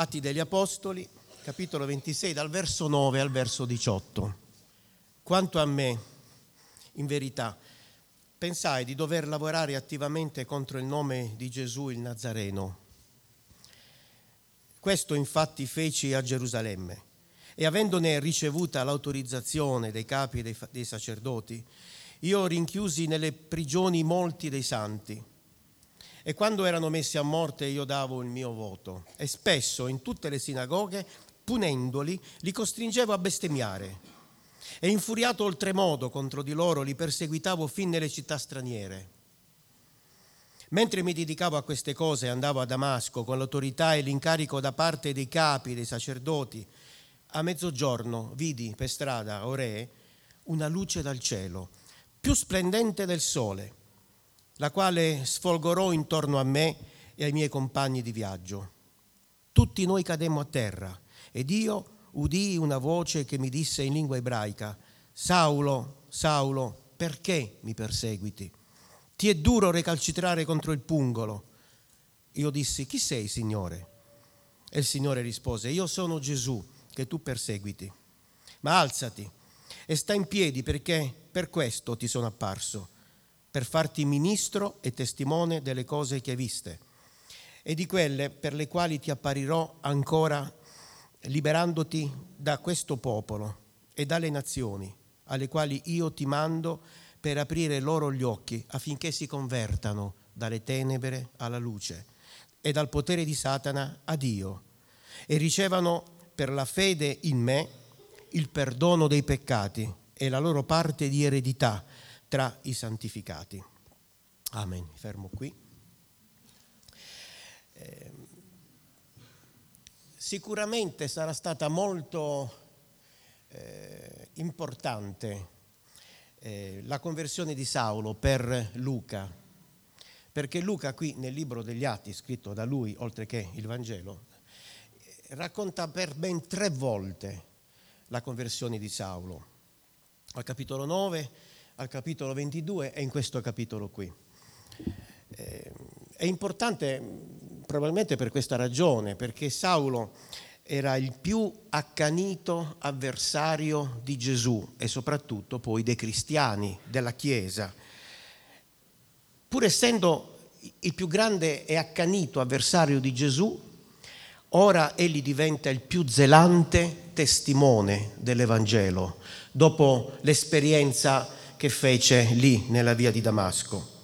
Atti degli Apostoli, capitolo 26, dal verso 9 al verso 18. Quanto a me, in verità, pensai di dover lavorare attivamente contro il nome di Gesù il Nazareno. Questo infatti feci a Gerusalemme e avendone ricevuta l'autorizzazione dei capi dei, sacerdoti, io rinchiusi nelle prigioni molti dei santi e quando erano messi a morte io davo il mio voto e spesso in tutte le sinagoghe, punendoli, li costringevo a bestemmiare e infuriato oltremodo contro di loro li perseguitavo fin nelle città straniere. Mentre mi dedicavo a queste cose andavo a Damasco con l'autorità e l'incarico da parte dei capi, dei sacerdoti. A mezzogiorno vidi per strada, o re, una luce dal cielo, più splendente del sole la quale sfolgorò intorno a me e ai miei compagni di viaggio. Tutti noi cademmo a terra ed io udii una voce che mi disse in lingua ebraica, Saulo, Saulo, perché mi perseguiti? Ti è duro recalcitrare contro il pungolo. Io dissi, chi sei, Signore? E il Signore rispose, io sono Gesù che tu perseguiti. Ma alzati e sta in piedi perché per questo ti sono apparso per farti ministro e testimone delle cose che hai viste e di quelle per le quali ti apparirò ancora liberandoti da questo popolo e dalle nazioni alle quali io ti mando per aprire loro gli occhi affinché si convertano dalle tenebre alla luce e dal potere di Satana a Dio e ricevano per la fede in me il perdono dei peccati e la loro parte di eredità tra i santificati. Amen. Mi fermo qui. Eh, sicuramente sarà stata molto eh, importante eh, la conversione di Saulo per Luca, perché Luca qui nel libro degli Atti, scritto da lui, oltre che il Vangelo, racconta per ben tre volte la conversione di Saulo. Al capitolo 9 al capitolo 22 e in questo capitolo qui. Eh, è importante probabilmente per questa ragione, perché Saulo era il più accanito avversario di Gesù e soprattutto poi dei cristiani, della Chiesa. Pur essendo il più grande e accanito avversario di Gesù, ora egli diventa il più zelante testimone dell'Evangelo, dopo l'esperienza che fece lì nella via di Damasco.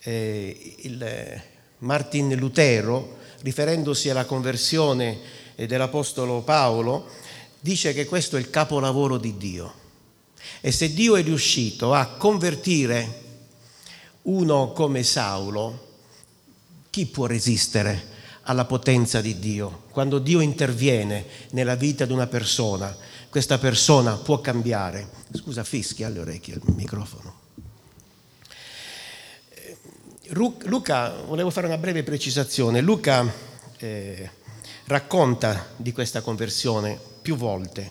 Eh, il Martin Lutero, riferendosi alla conversione eh, dell'Apostolo Paolo, dice che questo è il capolavoro di Dio. E se Dio è riuscito a convertire uno come Saulo, chi può resistere alla potenza di Dio? Quando Dio interviene nella vita di una persona, questa persona può cambiare. Scusa, fischia alle orecchie il microfono. Eh, Luca, volevo fare una breve precisazione. Luca eh, racconta di questa conversione più volte.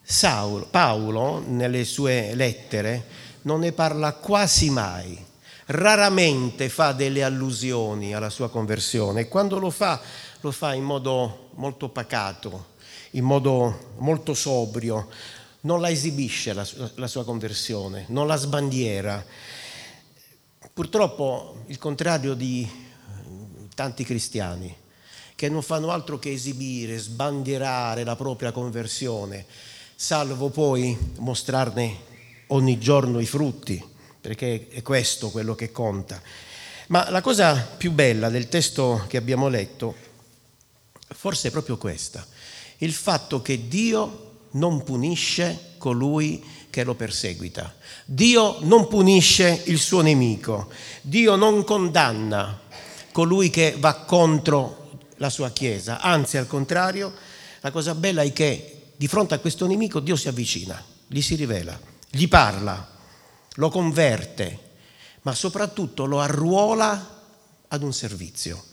Saulo, Paolo, nelle sue lettere, non ne parla quasi mai. Raramente fa delle allusioni alla sua conversione e quando lo fa, lo fa in modo molto pacato, in modo molto sobrio, non la esibisce la, la sua conversione, non la sbandiera. Purtroppo il contrario di tanti cristiani che non fanno altro che esibire, sbandierare la propria conversione, salvo poi mostrarne ogni giorno i frutti, perché è questo quello che conta. Ma la cosa più bella del testo che abbiamo letto forse è proprio questa il fatto che Dio non punisce colui che lo perseguita. Dio non punisce il suo nemico. Dio non condanna colui che va contro la sua Chiesa. Anzi, al contrario, la cosa bella è che di fronte a questo nemico Dio si avvicina, gli si rivela, gli parla, lo converte, ma soprattutto lo arruola ad un servizio.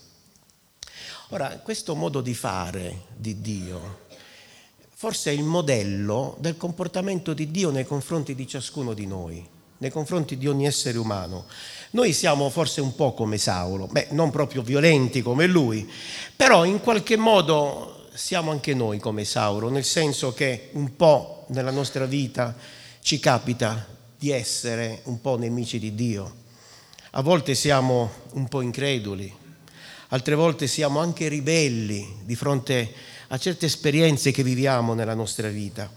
Ora, questo modo di fare di Dio forse è il modello del comportamento di Dio nei confronti di ciascuno di noi. nei confronti di ogni essere umano. Noi siamo forse un po' come Saulo, beh, non proprio violenti come lui, però in qualche modo siamo anche noi come Saulo, nel senso che un po' nella nostra vita ci capita di essere un po' nemici di Dio. A volte siamo un po' increduli, altre volte siamo anche ribelli di fronte a certe esperienze che viviamo nella nostra vita.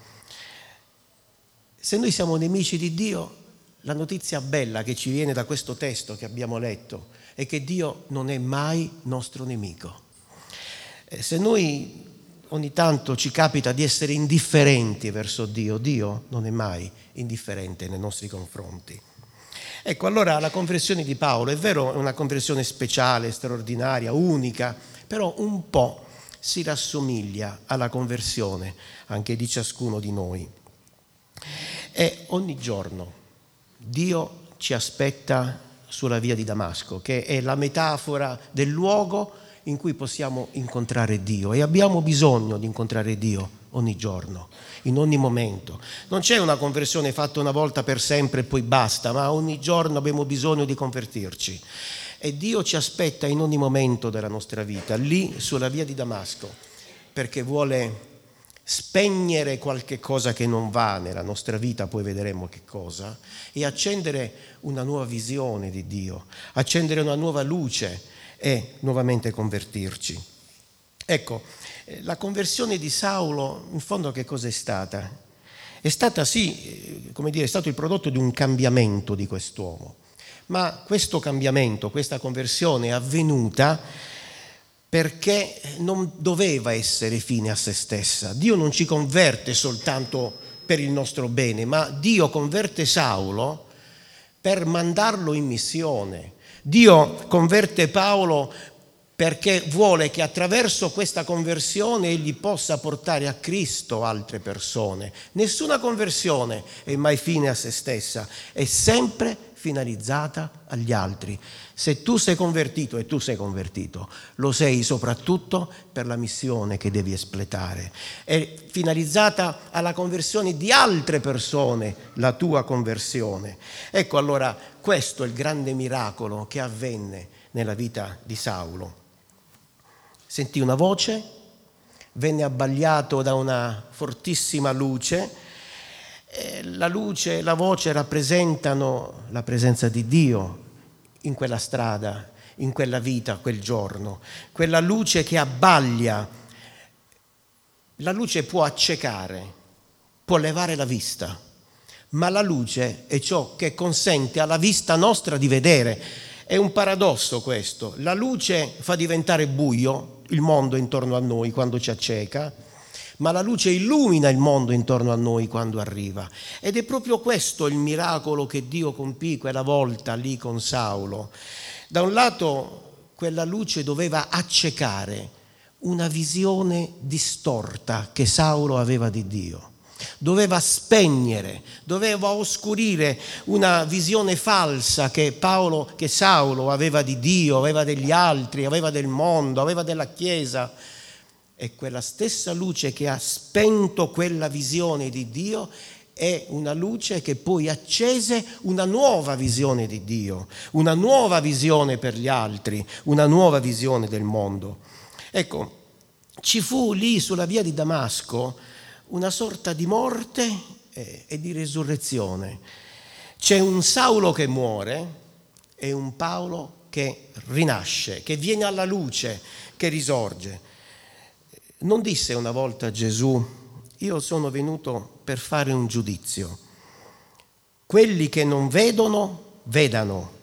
Se noi siamo nemici di Dio, la notizia bella che ci viene da questo testo che abbiamo letto è che Dio non è mai nostro nemico. Eh, se noi ogni tanto ci capita di essere indifferenti verso Dio, Dio non è mai indifferente nei nostri confronti. Ecco, allora la conversione di Paolo è vero, è una conversione speciale, straordinaria, unica, però un po' si rassomiglia alla conversione anche di ciascuno di noi. E ogni giorno Dio ci aspetta sulla via di Damasco, che è la metafora del luogo in cui possiamo incontrare Dio e abbiamo bisogno di incontrare Dio ogni giorno, in ogni momento. Non c'è una conversione fatta una volta per sempre e poi basta, ma ogni giorno abbiamo bisogno di convertirci. E Dio ci aspetta in ogni momento della nostra vita, lì sulla via di Damasco, perché vuole spegnere qualche cosa che non va nella nostra vita, poi vedremo che cosa, e accendere una nuova visione di Dio, accendere una nuova luce e nuovamente convertirci. Ecco, la conversione di Saulo, in fondo che cosa è stata? È stata sì, eh, come dire, è stato il prodotto di un cambiamento di quest'uomo, ma questo cambiamento, questa conversione è avvenuta perché non doveva essere fine a se stessa. Dio non ci converte soltanto per il nostro bene, ma Dio converte Saulo per mandarlo in missione. Dio converte Paolo perché vuole che attraverso questa conversione egli possa portare a Cristo altre persone. Nessuna conversione è mai fine a se stessa, è sempre finalizzata agli altri. Se tu sei convertito e tu sei convertito, lo sei soprattutto per la missione che devi espletare. È finalizzata alla conversione di altre persone, la tua conversione. Ecco allora, questo è il grande miracolo che avvenne nella vita di Saulo. Sentì una voce, venne abbagliato da una fortissima luce, la luce e la voce rappresentano la presenza di Dio, in quella strada, in quella vita, quel giorno. Quella luce che abbaglia. La luce può accecare, può levare la vista, ma la luce è ciò che consente alla vista nostra di vedere. È un paradosso questo. La luce fa diventare buio il mondo intorno a noi quando ci acceca ma la luce illumina il mondo intorno a noi quando arriva. Ed è proprio questo il miracolo che Dio compì quella volta lì con Saulo. Da un lato quella luce doveva accecare una visione distorta che Saulo aveva di Dio. Doveva spegnere, doveva oscurire una visione falsa che Paolo, che Saulo aveva di Dio, aveva degli altri, aveva del mondo, aveva della Chiesa e quella stessa luce che ha spento quella visione di Dio è una luce che poi accese una nuova visione di Dio, una nuova visione per gli altri, una nuova visione del mondo. Ecco, ci fu lì sulla via di Damasco una sorta di morte e di risurrezione. C'è un Saulo che muore e un Paolo che rinasce, che viene alla luce, che risorge. Non disse una volta Gesù, io sono venuto per fare un giudizio. Quelli che non vedono, vedano,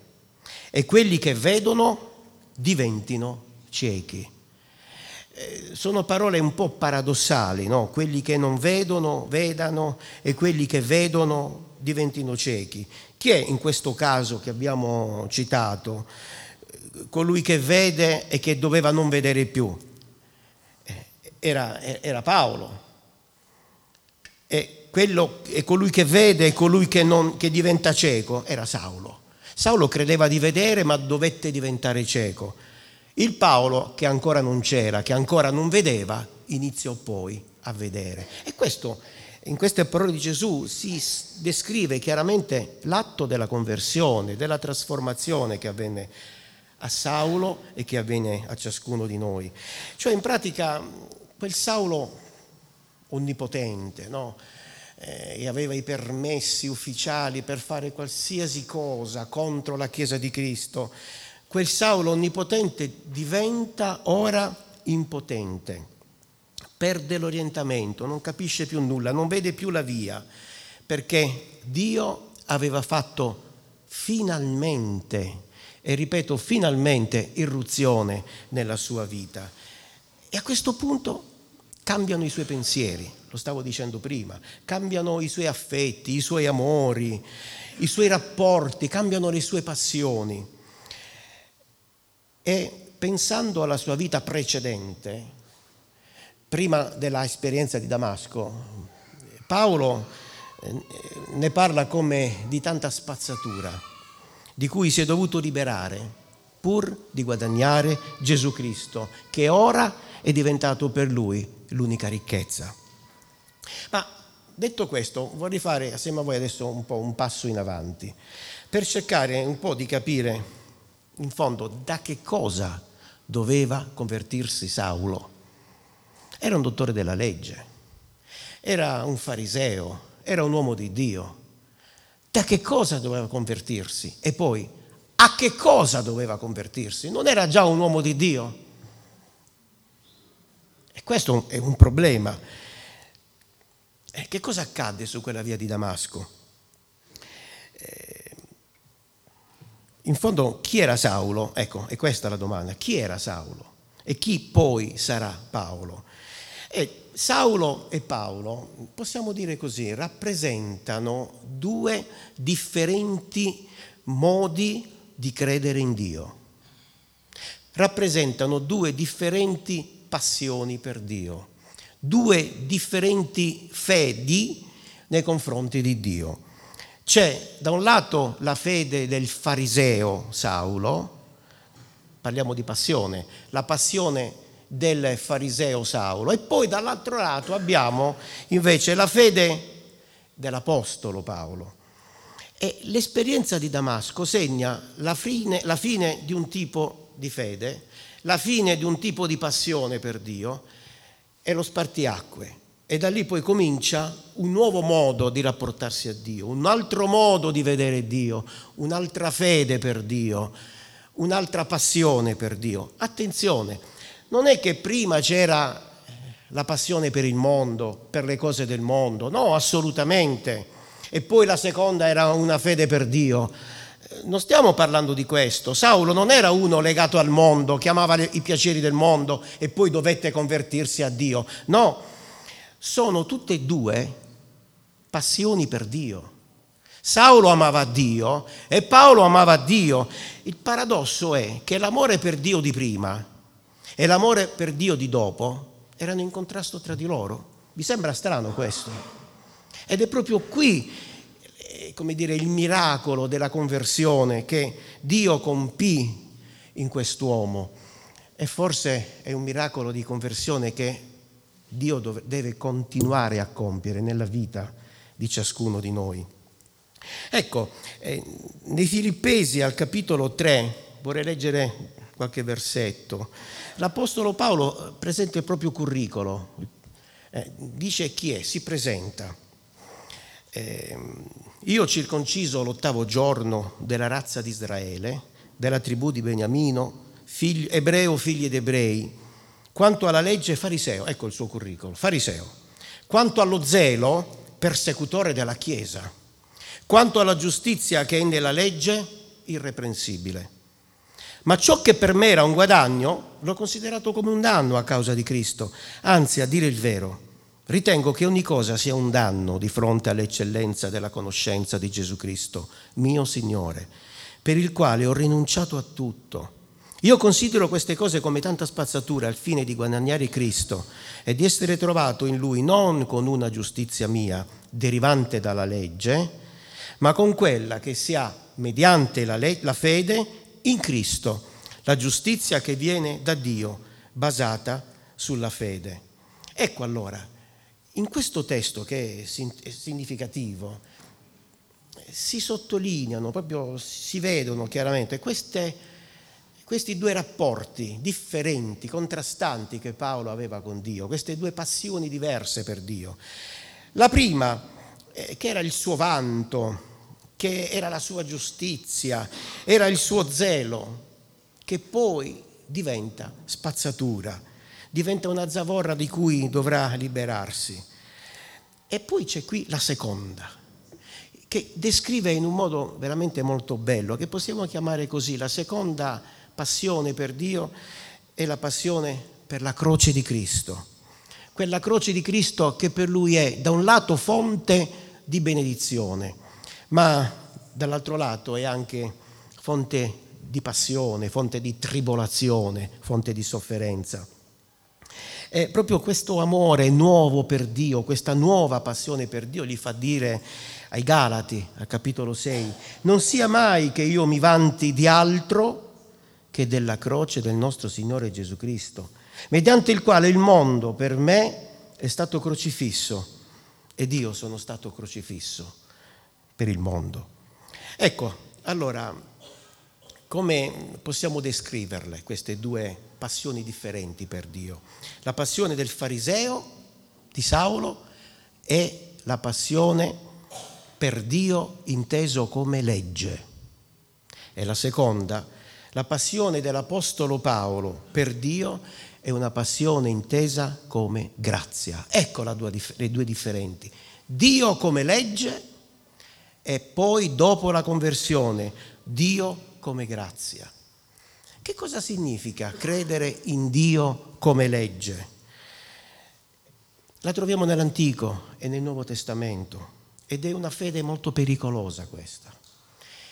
e quelli che vedono diventino ciechi. Eh, sono parole un po' paradossali, no? Quelli che non vedono, vedano, e quelli che vedono diventino ciechi. Chi è in questo caso che abbiamo citato? Colui che vede e che doveva non vedere più era, era Paolo. E, quello, e, colui che vede e colui che, non, che diventa cieco era Saulo. Saulo credeva di vedere ma dovette diventare cieco. Il Paolo, che ancora non c'era, che ancora non vedeva, iniziò poi a vedere. E questo in queste parole di Gesù si descrive chiaramente l'atto della conversione, della trasformazione che avvenne a Saulo e che avvenne a ciascuno di noi. Cioè in pratica quel Saulo onnipotente, no? eh, e aveva i permessi ufficiali per fare qualsiasi cosa contro la Chiesa di Cristo, quel Saulo onnipotente diventa ora impotente perde l'orientamento, non capisce più nulla, non vede più la via, perché Dio aveva fatto finalmente, e ripeto finalmente, irruzione nella sua vita. E a questo punto cambiano i suoi pensieri, lo stavo dicendo prima, cambiano i suoi affetti, i suoi amori, i suoi rapporti, cambiano le sue passioni. E pensando alla sua vita precedente, prima della esperienza di Damasco, Paolo eh, ne parla come di tanta spazzatura, di cui si è dovuto liberare pur di guadagnare Gesù Cristo, che ora è diventato per lui l'unica ricchezza. Ma detto questo, vorrei fare assieme a voi adesso un po' un passo in avanti, per cercare un po' di capire in fondo da che cosa doveva convertirsi Saulo era un dottore della legge, era un fariseo, era un uomo di Dio. Da che cosa doveva convertirsi? E poi, a che cosa doveva convertirsi? Non era già un uomo di Dio? E questo è un problema. E che cosa accadde su quella via di Damasco? In fondo, chi era Saulo? Ecco, è questa la domanda. Chi era Saulo? E chi poi sarà Paolo? E Saulo e Paolo, possiamo dire così, rappresentano due differenti modi di credere in Dio. Rappresentano due differenti passioni per Dio, due differenti fedi nei confronti di Dio. C'è da un lato la fede del fariseo Saulo, parliamo di passione, la passione del fariseo Saulo. E poi dall'altro lato abbiamo invece la fede dell'Apostolo Paolo. E l'esperienza di Damasco segna la fine, la fine di un tipo di fede, la fine di un tipo di passione per Dio e lo spartiacque. E da lì poi comincia un nuovo modo di rapportarsi a Dio, un altro modo di vedere Dio, un'altra fede per Dio, un'altra passione per Dio. Attenzione, non è che prima c'era la passione per il mondo, per le cose del mondo, no, assolutamente. E poi la seconda era una fede per Dio. Non stiamo parlando di questo. Saulo non era uno legato al mondo, che amava i piaceri del mondo e poi dovette convertirsi a Dio. No, sono tutte e due passioni per Dio. Saulo amava Dio e Paolo amava Dio. Il paradosso è che l'amore per Dio di prima e l'amore per Dio di dopo erano in contrasto tra di loro. Vi sembra strano questo? Ed è proprio qui, eh, come dire, il miracolo della conversione che Dio compì in quest'uomo. E forse è un miracolo di conversione che Dio deve continuare a compiere nella vita di ciascuno di noi. Ecco, eh, nei Filippesi al capitolo 3, vorrei leggere qualche versetto. L'Apostolo Paolo presenta il proprio curriculum, eh, dice chi è, si presenta. Eh, io circonciso l'ottavo giorno della razza di Israele, della tribù di Beniamino, figlio, ebreo figli ed ebrei, quanto alla legge fariseo, ecco il suo curriculum, fariseo, quanto allo zelo persecutore della Chiesa, quanto alla giustizia che è nella legge irreprensibile. Ma ciò che per me era un guadagno l'ho considerato come un danno a causa di Cristo. Anzi, a dire il vero, ritengo che ogni cosa sia un danno di fronte all'eccellenza della conoscenza di Gesù Cristo, mio Signore, per il quale ho rinunciato a tutto. Io considero queste cose come tanta spazzatura al fine di guadagnare Cristo e di essere trovato in Lui non con una giustizia mia derivante dalla legge, ma con quella che si ha mediante la, le- la fede in Cristo, la giustizia che viene da Dio, basata sulla fede. Ecco allora, in questo testo che è significativo si sottolineano, proprio si vedono chiaramente queste, questi due rapporti differenti, contrastanti che Paolo aveva con Dio, queste due passioni diverse per Dio. La prima, eh, che era il suo vanto, che era la sua giustizia, era il suo zelo, che poi diventa spazzatura, diventa una zavorra di cui dovrà liberarsi. E poi c'è qui la seconda, che descrive in un modo veramente molto bello, che possiamo chiamare così, la seconda passione per Dio è la passione per la croce di Cristo. Quella croce di Cristo che per lui è da un lato fonte di benedizione, ma dall'altro lato è anche fonte di passione, fonte di tribolazione, fonte di sofferenza. E proprio questo amore nuovo per Dio, questa nuova passione per Dio gli fa dire ai Galati, al capitolo 6, non sia mai che io mi vanti di altro che della croce del nostro Signore Gesù Cristo, mediante il quale il mondo per me è stato crocifisso ed io sono stato crocifisso per il mondo. Ecco, allora, come possiamo descriverle queste due passioni differenti per Dio. La passione del fariseo di Saulo e la passione per Dio inteso come legge. E la seconda, la passione dell'Apostolo Paolo per Dio è una passione intesa come grazia. Ecco le due differenti. Dio come legge e poi dopo la conversione Dio come grazia. Che cosa significa credere in Dio come legge? La troviamo nell'Antico e nel Nuovo Testamento ed è una fede molto pericolosa questa.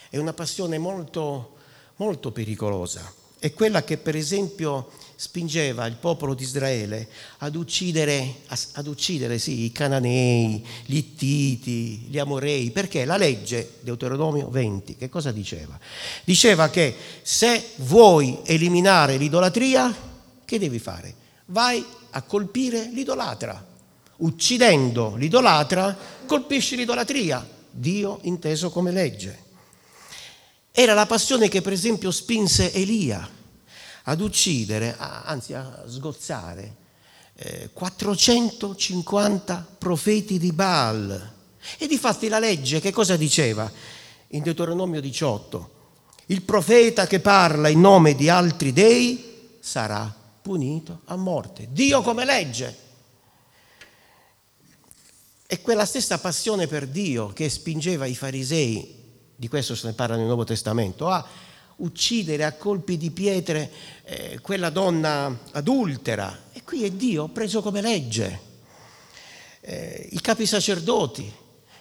È una passione molto, molto pericolosa. È quella che per esempio spingeva il popolo di Israele ad uccidere, ad uccidere sì, i cananei, gli ittiti, gli amorei, perché la legge, Deuteronomio 20, che cosa diceva? Diceva che se vuoi eliminare l'idolatria, che devi fare? Vai a colpire l'idolatra. Uccidendo l'idolatra, colpisci l'idolatria, Dio inteso come legge. Era la passione che per esempio spinse Elia ad uccidere, anzi a sgozzare, eh, 450 profeti di Baal. E difatti la legge che cosa diceva? In Deuteronomio 18, il profeta che parla in nome di altri dei sarà punito a morte. Dio come legge. E quella stessa passione per Dio che spingeva i farisei, di questo se ne parla nel Nuovo Testamento, a uccidere a colpi di pietre eh, quella donna adultera. E qui è Dio preso come legge. Eh, I capi sacerdoti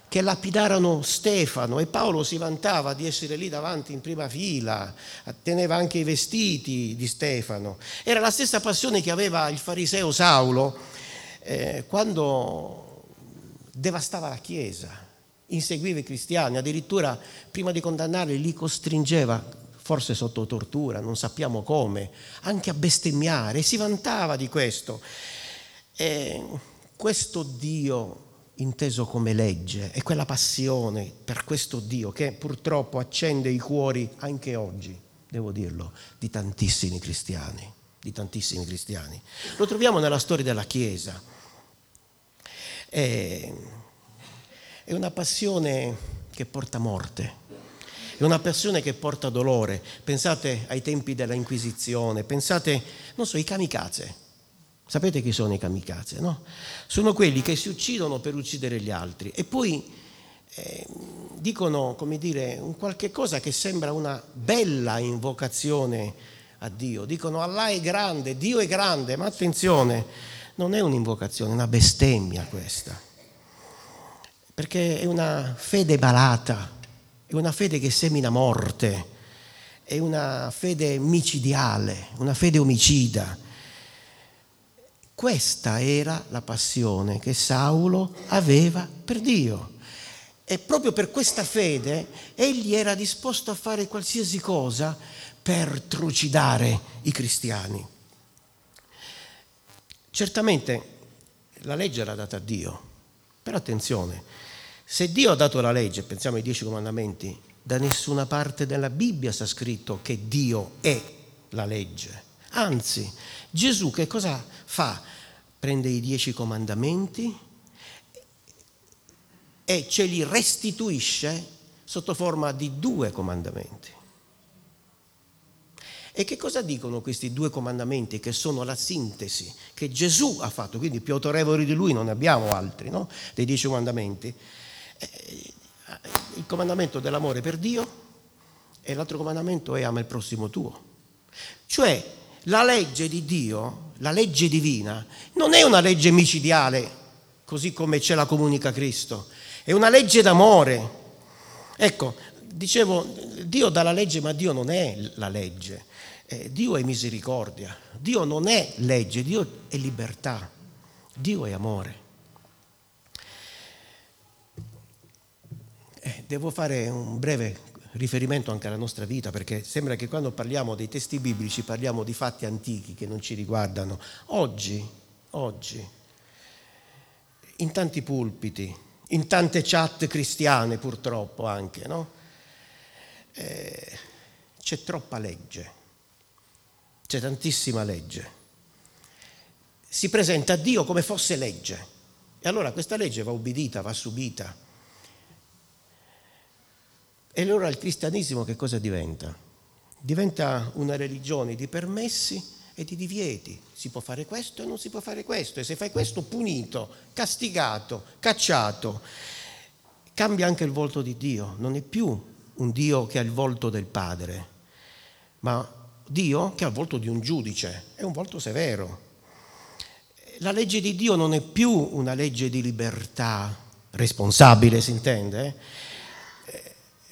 che lapidarono Stefano e Paolo si vantava di essere lì davanti in prima fila, teneva anche i vestiti di Stefano. Era la stessa passione che aveva il fariseo Saulo eh, quando devastava la Chiesa, inseguiva i cristiani, addirittura prima di condannarli li costringeva forse sotto tortura, non sappiamo come, anche a bestemmiare, e si vantava di questo. E questo Dio inteso come legge è quella passione per questo Dio che purtroppo accende i cuori anche oggi, devo dirlo, di tantissimi cristiani, di tantissimi cristiani. Lo troviamo nella storia della Chiesa. È una passione che porta morte è una passione che porta dolore. Pensate ai tempi della Inquisizione, pensate, non so, i kamikaze. Sapete chi sono i kamikaze, no? Sono quelli che si uccidono per uccidere gli altri e poi eh, dicono, come dire, un qualche cosa che sembra una bella invocazione a Dio. Dicono Allah è grande, Dio è grande, ma attenzione, non è un'invocazione, è una bestemmia questa. Perché è una fede balata, è una fede che semina morte, è una fede micidiale, una fede omicida. Questa era la passione che Saulo aveva per Dio. E proprio per questa fede egli era disposto a fare qualsiasi cosa per trucidare i cristiani. Certamente la legge l'ha data Dio. Però attenzione, se Dio ha dato la legge, pensiamo ai dieci comandamenti, da nessuna parte della Bibbia sta scritto che Dio è la legge. Anzi, Gesù che cosa fa? Prende i dieci comandamenti e ce li restituisce sotto forma di due comandamenti. E che cosa dicono questi due comandamenti che sono la sintesi che Gesù ha fatto? Quindi più autorevoli di lui non ne abbiamo altri, no? Dei dieci comandamenti. Eh, il comandamento dell'amore per Dio e l'altro comandamento è ama il prossimo tuo. Cioè la legge di Dio, la legge divina, non è una legge micidiale, così come ce la comunica Cristo, è una legge d'amore. Ecco, dicevo, Dio dà la legge, ma Dio non è la legge. Eh, Dio è misericordia, Dio non è legge, Dio è libertà, Dio è amore. Devo fare un breve riferimento anche alla nostra vita, perché sembra che quando parliamo dei testi biblici parliamo di fatti antichi che non ci riguardano. Oggi, oggi, in tanti pulpiti, in tante chat cristiane purtroppo anche, no? eh, c'è troppa legge c'è tantissima legge. Si presenta a Dio come fosse legge. E allora questa legge va ubbidita, va subita. E allora il cristianesimo che cosa diventa? Diventa una religione di permessi e di divieti. Si può fare questo e non si può fare questo. E se fai questo punito, castigato, cacciato. Cambia anche il volto di Dio. Non è più un Dio che ha il volto del Padre, ma Dio che ha il volto di un giudice, è un volto severo. La legge di Dio non è più una legge di libertà responsabile, si intende? Eh,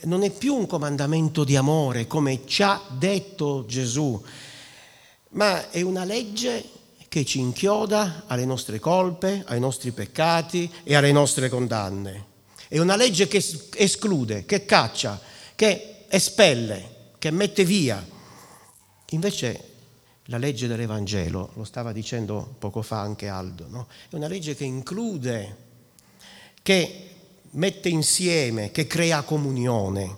non è più un comandamento di amore come ci ha detto Gesù, ma è una legge che ci inchioda alle nostre colpe, ai nostri peccati e alle nostre condanne. È una legge che esclude, che caccia, che espelle, che mette via Invece la legge dell'Evangelo, lo stava dicendo poco fa anche Aldo, no? è una legge che include, che mette insieme, che crea comunione.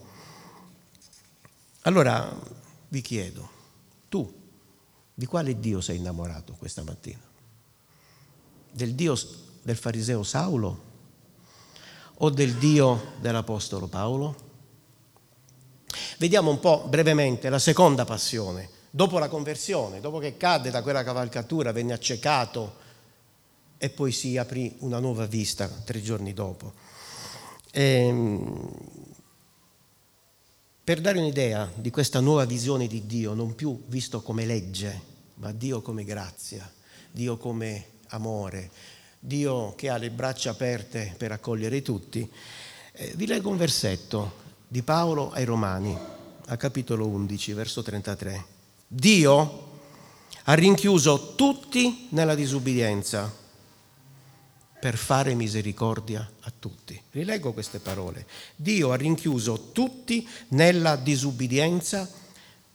Allora vi chiedo, tu di quale Dio sei innamorato questa mattina? Del Dio del fariseo Saulo o del Dio dell'Apostolo Paolo? Vediamo un po' brevemente la seconda passione, dopo la conversione, dopo che cadde da quella cavalcatura, venne accecato e poi si aprì una nuova vista tre giorni dopo. Ehm, per dare un'idea di questa nuova visione di Dio, non più visto come legge, ma Dio come grazia, Dio come amore, Dio che ha le braccia aperte per accogliere tutti, eh, vi leggo un versetto di Paolo ai Romani, a capitolo 11, verso 33. Dio ha rinchiuso tutti nella disubbidienza per fare misericordia a tutti. Rileggo queste parole. Dio ha rinchiuso tutti nella disubbidienza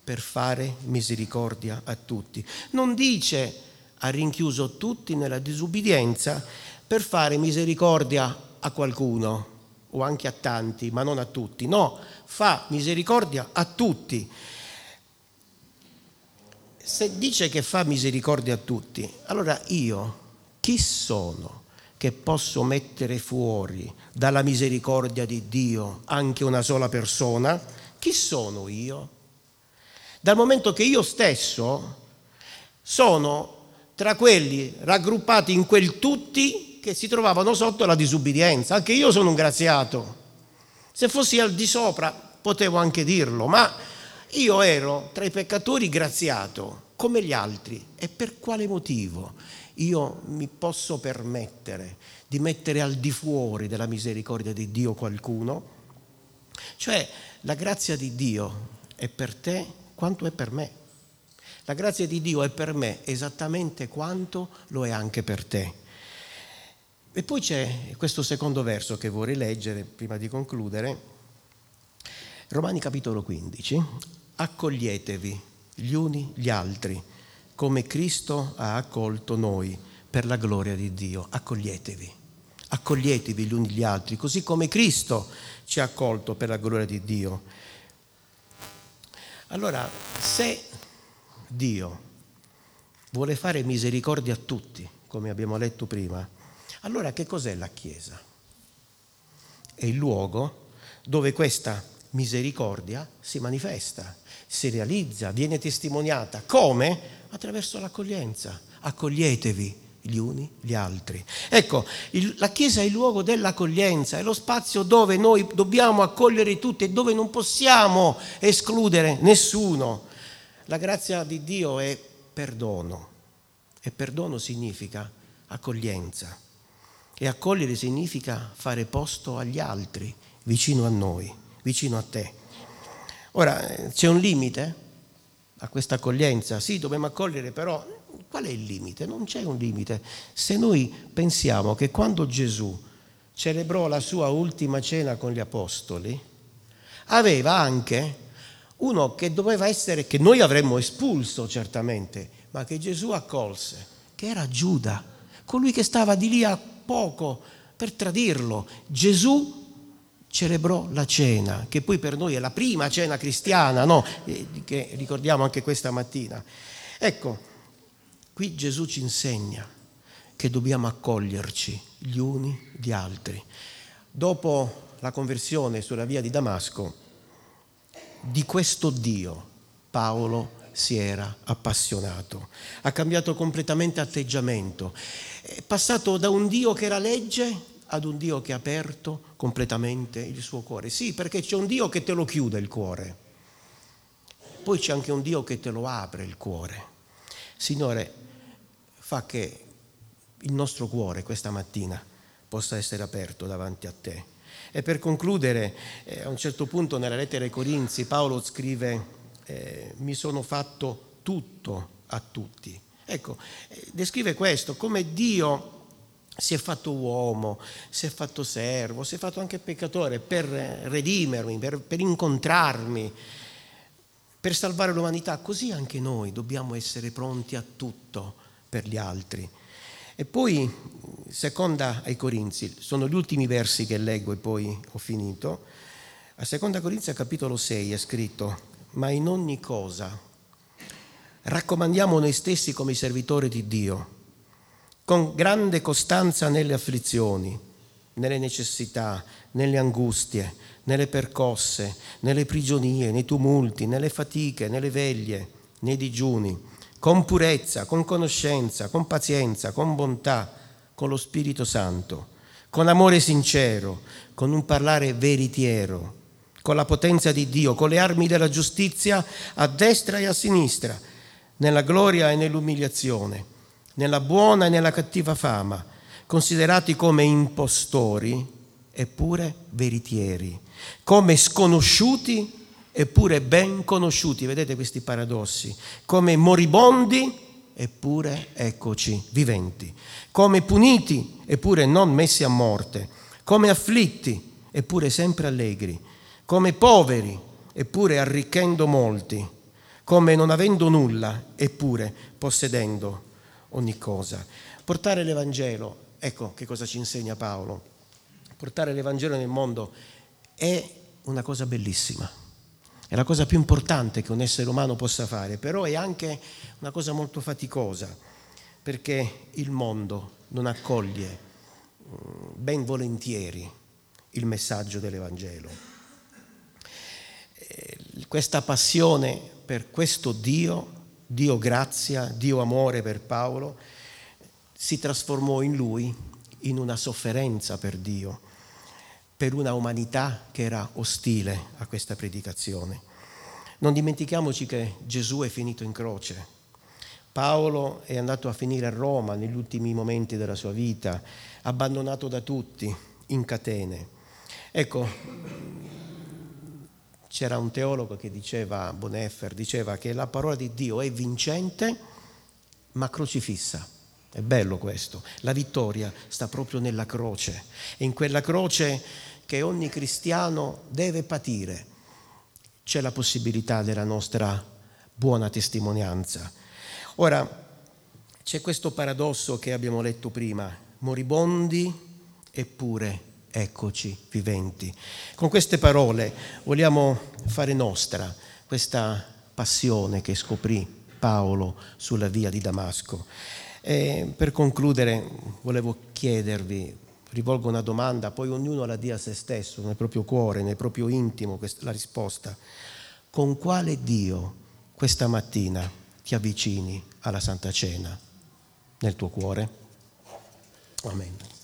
per fare misericordia a tutti. Non dice ha rinchiuso tutti nella disubbidienza per fare misericordia a qualcuno o anche a tanti, ma non a tutti. No, fa misericordia a tutti se dice che fa misericordia a tutti, allora io chi sono che posso mettere fuori dalla misericordia di Dio anche una sola persona? Chi sono io? Dal momento che io stesso sono tra quelli raggruppati in quel tutti che si trovavano sotto la disubbidienza. Anche io sono un graziato. Se fossi al di sopra potevo anche dirlo, ma io ero tra i peccatori graziato come gli altri. E per quale motivo io mi posso permettere di mettere al di fuori della misericordia di Dio qualcuno? Cioè la grazia di Dio è per te quanto è per me. La grazia di Dio è per me esattamente quanto lo è anche per te. E poi c'è questo secondo verso che vorrei leggere prima di concludere. Romani capitolo 15 accoglietevi gli uni gli altri, come Cristo ha accolto noi, per la gloria di Dio. Accoglietevi, accoglietevi gli uni gli altri, così come Cristo ci ha accolto per la gloria di Dio. Allora, se Dio vuole fare misericordia a tutti, come abbiamo letto prima, allora che cos'è la Chiesa? È il luogo dove questa misericordia si manifesta, si realizza, viene testimoniata. Come? Attraverso l'accoglienza. Accoglietevi gli uni gli altri. Ecco, il, la Chiesa è il luogo dell'accoglienza, è lo spazio dove noi dobbiamo accogliere tutti e dove non possiamo escludere nessuno. La grazia di Dio è perdono e perdono significa accoglienza e accogliere significa fare posto agli altri vicino a noi vicino a te. Ora, c'è un limite a questa accoglienza? Sì, dobbiamo accogliere, però qual è il limite? Non c'è un limite. Se noi pensiamo che quando Gesù celebrò la sua ultima cena con gli apostoli, aveva anche uno che doveva essere, che noi avremmo espulso certamente, ma che Gesù accolse, che era Giuda, colui che stava di lì a poco per tradirlo. Gesù celebrò la cena, che poi per noi è la prima cena cristiana, no? che ricordiamo anche questa mattina. Ecco, qui Gesù ci insegna che dobbiamo accoglierci gli uni gli altri. Dopo la conversione sulla via di Damasco, di questo Dio Paolo si era appassionato, ha cambiato completamente atteggiamento, è passato da un Dio che era legge ad un Dio che ha aperto completamente il suo cuore. Sì, perché c'è un Dio che te lo chiude il cuore, poi c'è anche un Dio che te lo apre il cuore. Signore, fa che il nostro cuore questa mattina possa essere aperto davanti a te. E per concludere, eh, a un certo punto nella lettera ai Corinzi Paolo scrive, eh, mi sono fatto tutto a tutti. Ecco, eh, descrive questo, come Dio si è fatto uomo, si è fatto servo, si è fatto anche peccatore per redimermi, per, per incontrarmi, per salvare l'umanità. Così anche noi dobbiamo essere pronti a tutto per gli altri. E poi, seconda ai Corinzi, sono gli ultimi versi che leggo e poi ho finito. A seconda Corinzi, capitolo 6, è scritto, ma in ogni cosa raccomandiamo noi stessi come servitori di Dio con grande costanza nelle afflizioni, nelle necessità, nelle angustie, nelle percosse, nelle prigionie, nei tumulti, nelle fatiche, nelle veglie, nei digiuni, con purezza, con conoscenza, con pazienza, con bontà, con lo Spirito Santo, con amore sincero, con un parlare veritiero, con la potenza di Dio, con le armi della giustizia a destra e a sinistra, nella gloria e nell'umiliazione nella buona e nella cattiva fama, considerati come impostori eppure veritieri, come sconosciuti eppure ben conosciuti, vedete questi paradossi, come moribondi eppure eccoci viventi, come puniti eppure non messi a morte, come afflitti eppure sempre allegri, come poveri eppure arricchendo molti, come non avendo nulla eppure possedendo ogni cosa. Portare l'Evangelo, ecco che cosa ci insegna Paolo. Portare l'Evangelo nel mondo è una cosa bellissima, è la cosa più importante che un essere umano possa fare, però è anche una cosa molto faticosa, perché il mondo non accoglie mm, ben volentieri il messaggio dell'Evangelo. Eh, questa passione per questo Dio Dio grazia, Dio amore per Paolo, si trasformò in lui in una sofferenza per Dio, per una umanità che era ostile a questa predicazione. Non dimentichiamoci che Gesù è finito in croce. Paolo è andato a finire a Roma negli ultimi momenti della sua vita, abbandonato da tutti, in catene. Ecco, c'era un teologo che diceva, Boneffer, diceva che la parola di Dio è vincente ma crocifissa. È bello questo. La vittoria sta proprio nella croce. È in quella croce che ogni cristiano deve patire. C'è la possibilità della nostra buona testimonianza. Ora, c'è questo paradosso che abbiamo letto prima, moribondi eppure eccoci viventi. Con queste parole vogliamo fare nostra questa passione che scoprì Paolo sulla via di Damasco. E per concludere volevo chiedervi, rivolgo una domanda, poi ognuno la dia a se stesso, nel proprio cuore, nel proprio intimo, la risposta. Con quale Dio questa mattina ti avvicini alla Santa Cena nel tuo cuore? Amen.